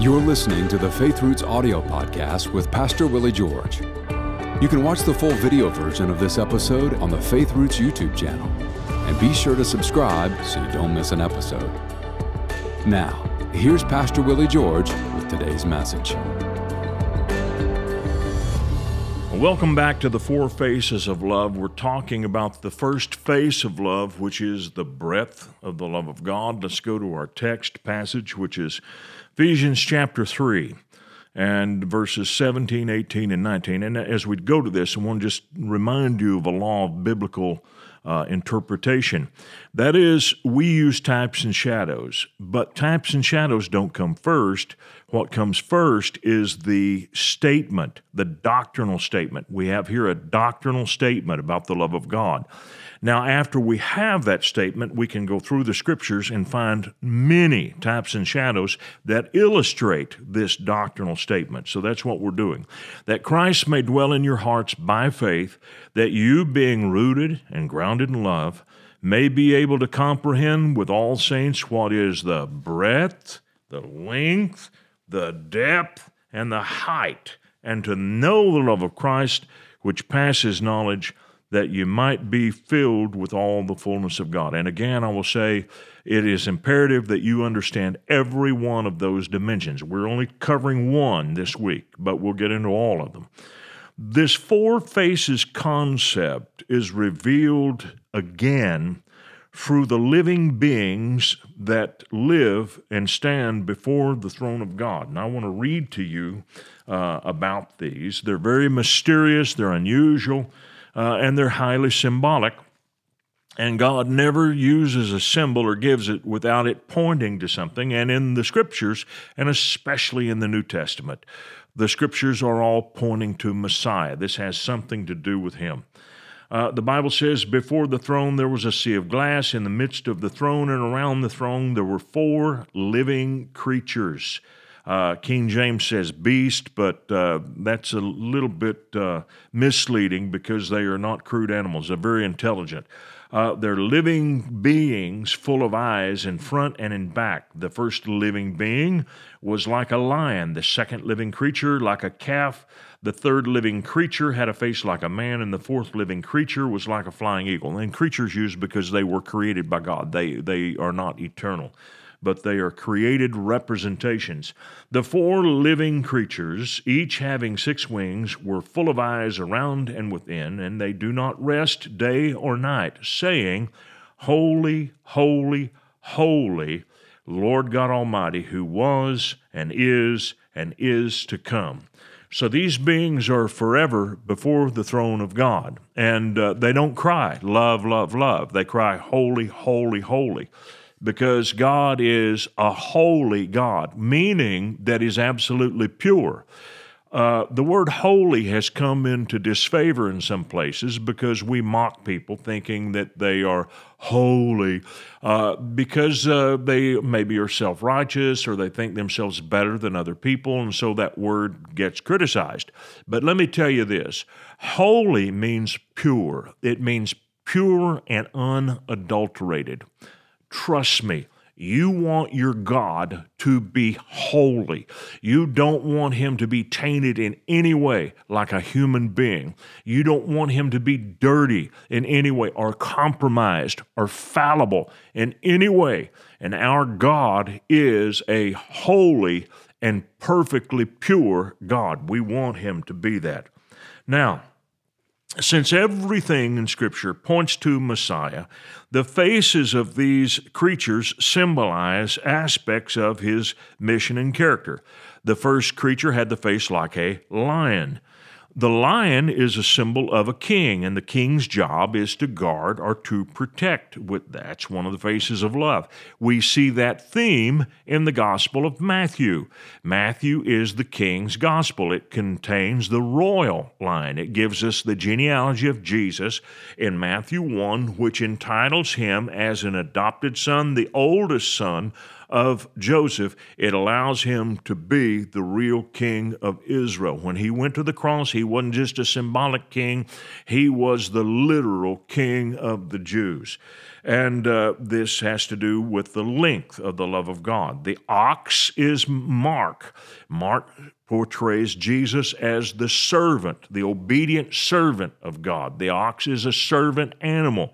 You're listening to the Faith Roots audio podcast with Pastor Willie George. You can watch the full video version of this episode on the Faith Roots YouTube channel. And be sure to subscribe so you don't miss an episode. Now, here's Pastor Willie George with today's message. Welcome back to the Four Faces of Love. We're talking about the first face of love, which is the breadth of the love of God. Let's go to our text passage, which is Ephesians chapter 3 and verses 17, 18, and 19. And as we go to this, I want to just remind you of a law of biblical uh, interpretation. That is, we use types and shadows, but types and shadows don't come first. What comes first is the statement, the doctrinal statement. We have here a doctrinal statement about the love of God. Now, after we have that statement, we can go through the scriptures and find many types and shadows that illustrate this doctrinal statement. So that's what we're doing. That Christ may dwell in your hearts by faith, that you, being rooted and grounded in love, may be able to comprehend with all saints what is the breadth, the length, the depth, and the height, and to know the love of Christ, which passes knowledge that you might be filled with all the fullness of God. And again, I will say it is imperative that you understand every one of those dimensions. We're only covering one this week, but we'll get into all of them. This four faces concept is revealed again through the living beings that live and stand before the throne of God. And I want to read to you uh, about these. They're very mysterious, they're unusual uh, and they're highly symbolic. And God never uses a symbol or gives it without it pointing to something. And in the scriptures, and especially in the New Testament, the scriptures are all pointing to Messiah. This has something to do with him. Uh, the Bible says, Before the throne there was a sea of glass. In the midst of the throne and around the throne there were four living creatures. Uh, King James says beast, but uh, that's a little bit uh, misleading because they are not crude animals. They're very intelligent. Uh, they're living beings full of eyes in front and in back. The first living being was like a lion, the second living creature like a calf. The third living creature had a face like a man, and the fourth living creature was like a flying eagle. And creatures used because they were created by God, they, they are not eternal but they are created representations. The four living creatures, each having six wings, were full of eyes around and within, and they do not rest day or night, saying, Holy, holy, holy, Lord God Almighty, who was and is and is to come. So these beings are forever before the throne of God, and uh, they don't cry, love, love, love. They cry, holy, holy, holy because God is a holy God, meaning that He's absolutely pure. Uh, the word holy has come into disfavor in some places because we mock people thinking that they are holy uh, because uh, they maybe are self righteous or they think themselves better than other people, and so that word gets criticized. But let me tell you this holy means pure, it means pure and unadulterated. Trust me, you want your God to be holy. You don't want him to be tainted in any way like a human being. You don't want him to be dirty in any way or compromised or fallible in any way. And our God is a holy and perfectly pure God. We want him to be that. Now, since everything in Scripture points to Messiah, the faces of these creatures symbolize aspects of his mission and character. The first creature had the face like a lion. The lion is a symbol of a king, and the king's job is to guard or to protect. That's one of the faces of love. We see that theme in the Gospel of Matthew. Matthew is the king's gospel. It contains the royal line. It gives us the genealogy of Jesus in Matthew 1, which entitles him as an adopted son, the oldest son of Joseph, it allows him to be the real king of Israel. When he went to the cross, he wasn't just a symbolic king, he was the literal king of the Jews. And uh, this has to do with the length of the love of God. The ox is Mark. Mark portrays Jesus as the servant, the obedient servant of God. The ox is a servant animal.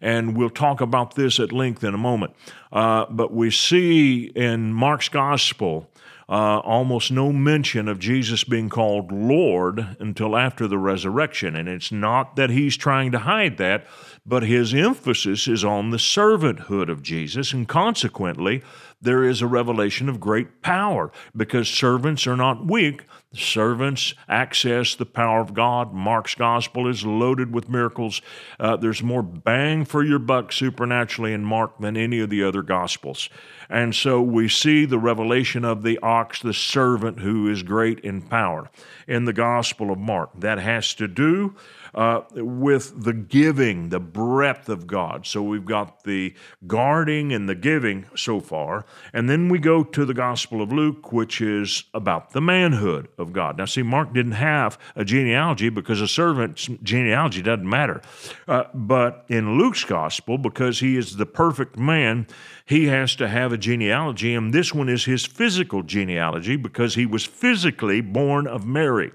And we'll talk about this at length in a moment. Uh, but we see in Mark's gospel uh, almost no mention of Jesus being called Lord until after the resurrection. And it's not that he's trying to hide that, but his emphasis is on the servanthood of Jesus. And consequently, there is a revelation of great power because servants are not weak. Servants access the power of God. Mark's gospel is loaded with miracles. Uh, there's more bang for your buck supernaturally in Mark than any of the other gospels. And so we see the revelation of the ox, the servant who is great in power in the gospel of Mark. That has to do uh, with the giving, the breadth of God. So we've got the guarding and the giving so far. And then we go to the Gospel of Luke, which is about the manhood of God. Now, see, Mark didn't have a genealogy because a servant's genealogy doesn't matter. Uh, but in Luke's Gospel, because he is the perfect man, he has to have a genealogy. And this one is his physical genealogy because he was physically born of Mary.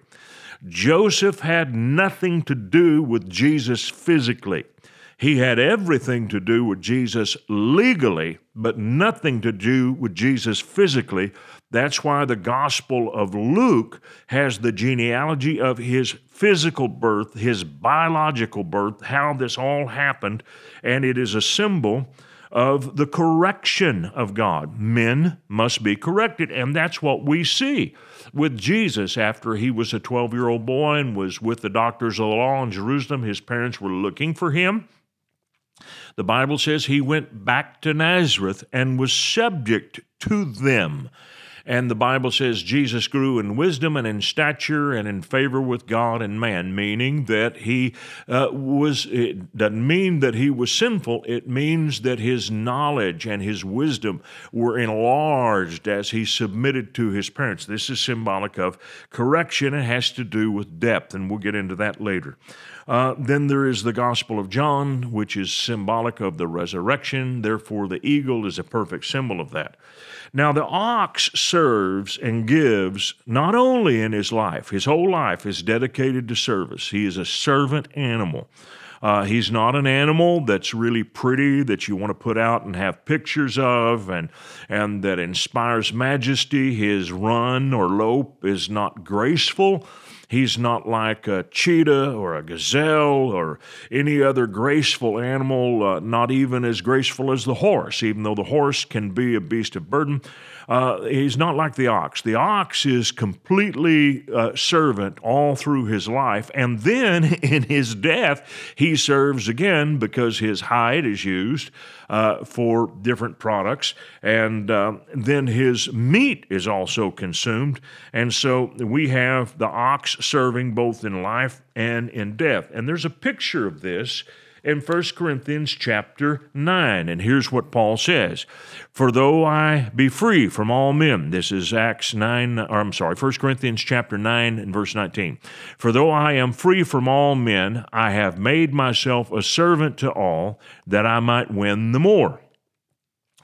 Joseph had nothing to do with Jesus physically. He had everything to do with Jesus legally, but nothing to do with Jesus physically. That's why the Gospel of Luke has the genealogy of his physical birth, his biological birth, how this all happened, and it is a symbol of the correction of God. Men must be corrected, and that's what we see with Jesus after he was a 12 year old boy and was with the doctors of the law in Jerusalem. His parents were looking for him. The Bible says he went back to Nazareth and was subject to them. And the Bible says Jesus grew in wisdom and in stature and in favor with God and man, meaning that he uh, was, it doesn't mean that he was sinful. It means that his knowledge and his wisdom were enlarged as he submitted to his parents. This is symbolic of correction. It has to do with depth, and we'll get into that later. Uh, then there is the Gospel of John, which is symbolic of the resurrection. Therefore, the eagle is a perfect symbol of that. Now, the ox serves and gives not only in his life, his whole life is dedicated to service. He is a servant animal. Uh, he's not an animal that's really pretty that you want to put out and have pictures of and, and that inspires majesty. His run or lope is not graceful. He's not like a cheetah or a gazelle or any other graceful animal, uh, not even as graceful as the horse, even though the horse can be a beast of burden. Uh, he's not like the ox. The ox is completely uh, servant all through his life. And then in his death, he serves again because his hide is used uh, for different products. And uh, then his meat is also consumed. And so we have the ox serving both in life and in death. And there's a picture of this in 1 Corinthians chapter 9. And here's what Paul says For though I be free from all men, this is Acts 9, or I'm sorry, 1 Corinthians chapter 9 and verse 19. For though I am free from all men, I have made myself a servant to all, that I might win the more.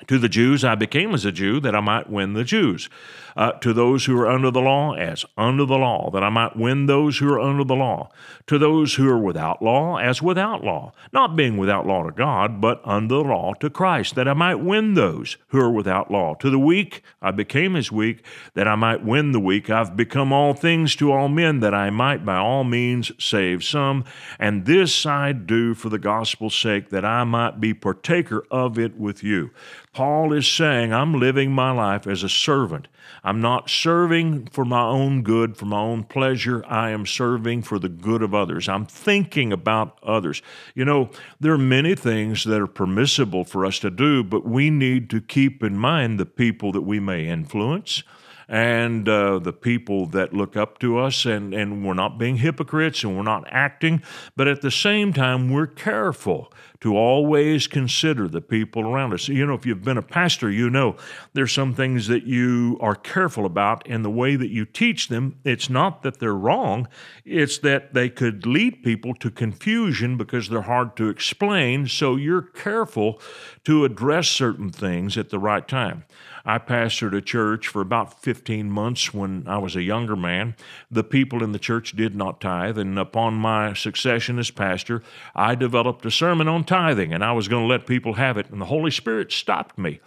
To the Jews, I became as a Jew that I might win the Jews. Uh, to those who are under the law, as under the law, that I might win those who are under the law. To those who are without law, as without law, not being without law to God, but under the law to Christ, that I might win those who are without law. To the weak, I became as weak, that I might win the weak. I've become all things to all men, that I might by all means save some. And this I do for the gospel's sake, that I might be partaker of it with you. Paul is saying, I'm living my life as a servant. I'm not serving for my own good, for my own pleasure. I am serving for the good of others. I'm thinking about others. You know, there are many things that are permissible for us to do, but we need to keep in mind the people that we may influence and uh, the people that look up to us, and, and we're not being hypocrites and we're not acting, but at the same time, we're careful to always consider the people around us. You know, if you've been a pastor, you know there's some things that you are careful about in the way that you teach them. It's not that they're wrong, it's that they could lead people to confusion because they're hard to explain. So you're careful to address certain things at the right time. I pastored a church for about 15 months when I was a younger man. The people in the church did not tithe, and upon my succession as pastor, I developed a sermon on tithing, and I was going to let people have it, and the Holy Spirit stopped me.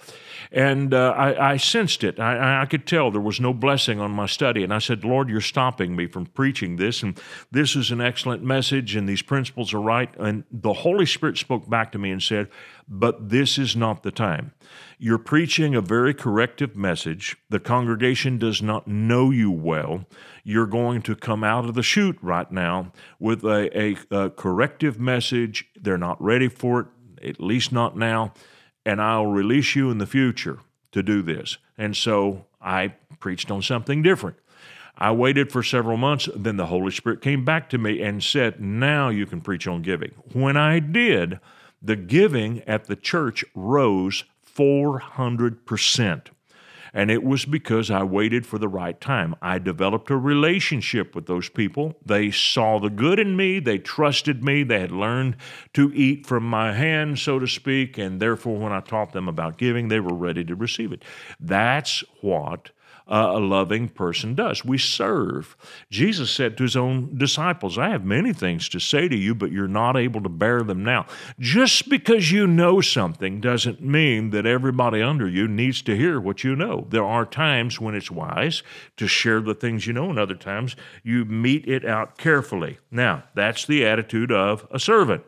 And uh, I, I, sensed it. I, I, could tell there was no blessing on my study. And I said, Lord, you're stopping me from preaching this. And this is an excellent message, and these principles are right. And the Holy Spirit spoke back to me and said, But this is not the time. You're preaching a very corrective message. The congregation does not know you well. You're going to come out of the chute right now with a, a, a corrective message. They're not ready for it, at least not now and I'll release you in the future to do this. And so I preached on something different. I waited for several months. Then the Holy Spirit came back to me and said, Now you can preach on giving. When I did, the giving at the church rose 400%. And it was because I waited for the right time. I developed a relationship with those people. They saw the good in me, they trusted me, they had learned to eat from my hand, so to speak, and therefore, when I taught them about giving, they were ready to receive it. That's what uh, a loving person does. We serve. Jesus said to his own disciples, I have many things to say to you, but you're not able to bear them now. Just because you know something doesn't mean that everybody under you needs to hear what you know. There are times when it's wise to share the things you know, and other times you mete it out carefully. Now, that's the attitude of a servant.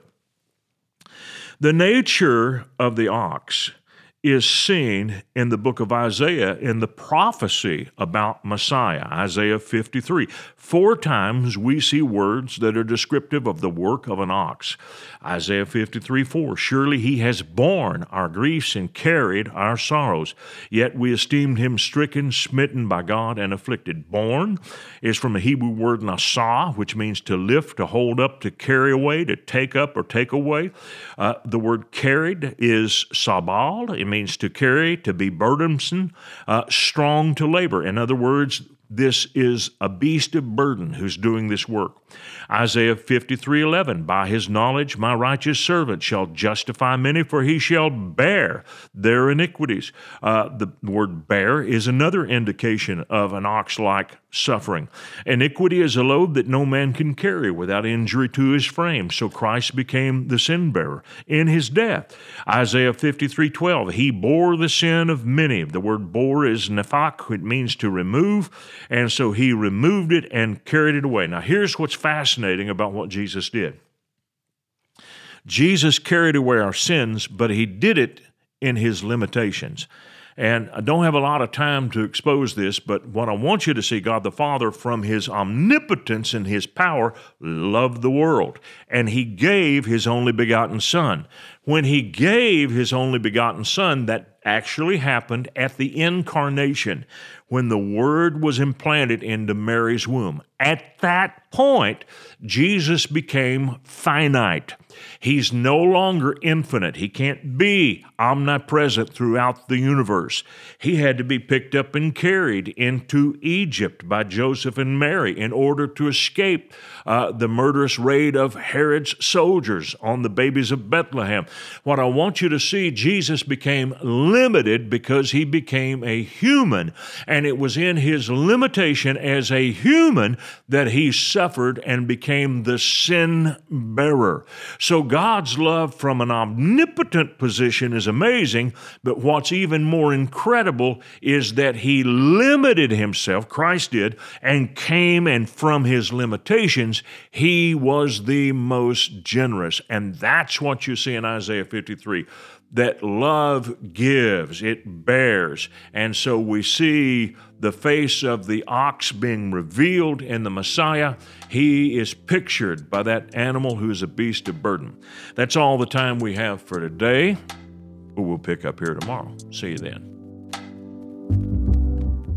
The nature of the ox is seen in the book of Isaiah in the prophecy about Messiah, Isaiah 53. Four times we see words that are descriptive of the work of an ox. Isaiah 53 4 Surely he has borne our griefs and carried our sorrows, yet we esteemed him stricken, smitten by God, and afflicted. Borne is from the Hebrew word nasah, which means to lift, to hold up, to carry away, to take up or take away. Uh, the word carried is sabal. It means to carry, to be burdensome, uh, strong to labor. In other words, this is a beast of burden who's doing this work. Isaiah 53 11, by his knowledge, my righteous servant shall justify many, for he shall bear their iniquities. Uh, the word bear is another indication of an ox like suffering. Iniquity is a load that no man can carry without injury to his frame. So Christ became the sin bearer in his death. Isaiah 53 12, he bore the sin of many. The word bore is nephak, it means to remove. And so he removed it and carried it away. Now, here's what's fascinating about what Jesus did Jesus carried away our sins, but he did it in his limitations. And I don't have a lot of time to expose this, but what I want you to see God the Father, from his omnipotence and his power, loved the world. And he gave his only begotten Son. When he gave his only begotten Son, that actually happened at the incarnation when the Word was implanted into Mary's womb. At that point, Jesus became finite. He's no longer infinite. He can't be omnipresent throughout the universe. He had to be picked up and carried into Egypt by Joseph and Mary in order to escape uh, the murderous raid of Herod's soldiers on the babies of Bethlehem. What I want you to see, Jesus became limited because he became a human, and it was in his limitation as a human that he suffered and became the sin bearer. So God's love from an omnipotent position is amazing, but what's even more incredible is that he limited himself, Christ did, and came and from his limitations, he was the most generous. And that's what you see in Isaiah 53 that love gives, it bears. And so we see the face of the ox being revealed in the Messiah. He is pictured by that animal who is a beast of burden. That's all the time we have for today. We'll pick up here tomorrow. See you then.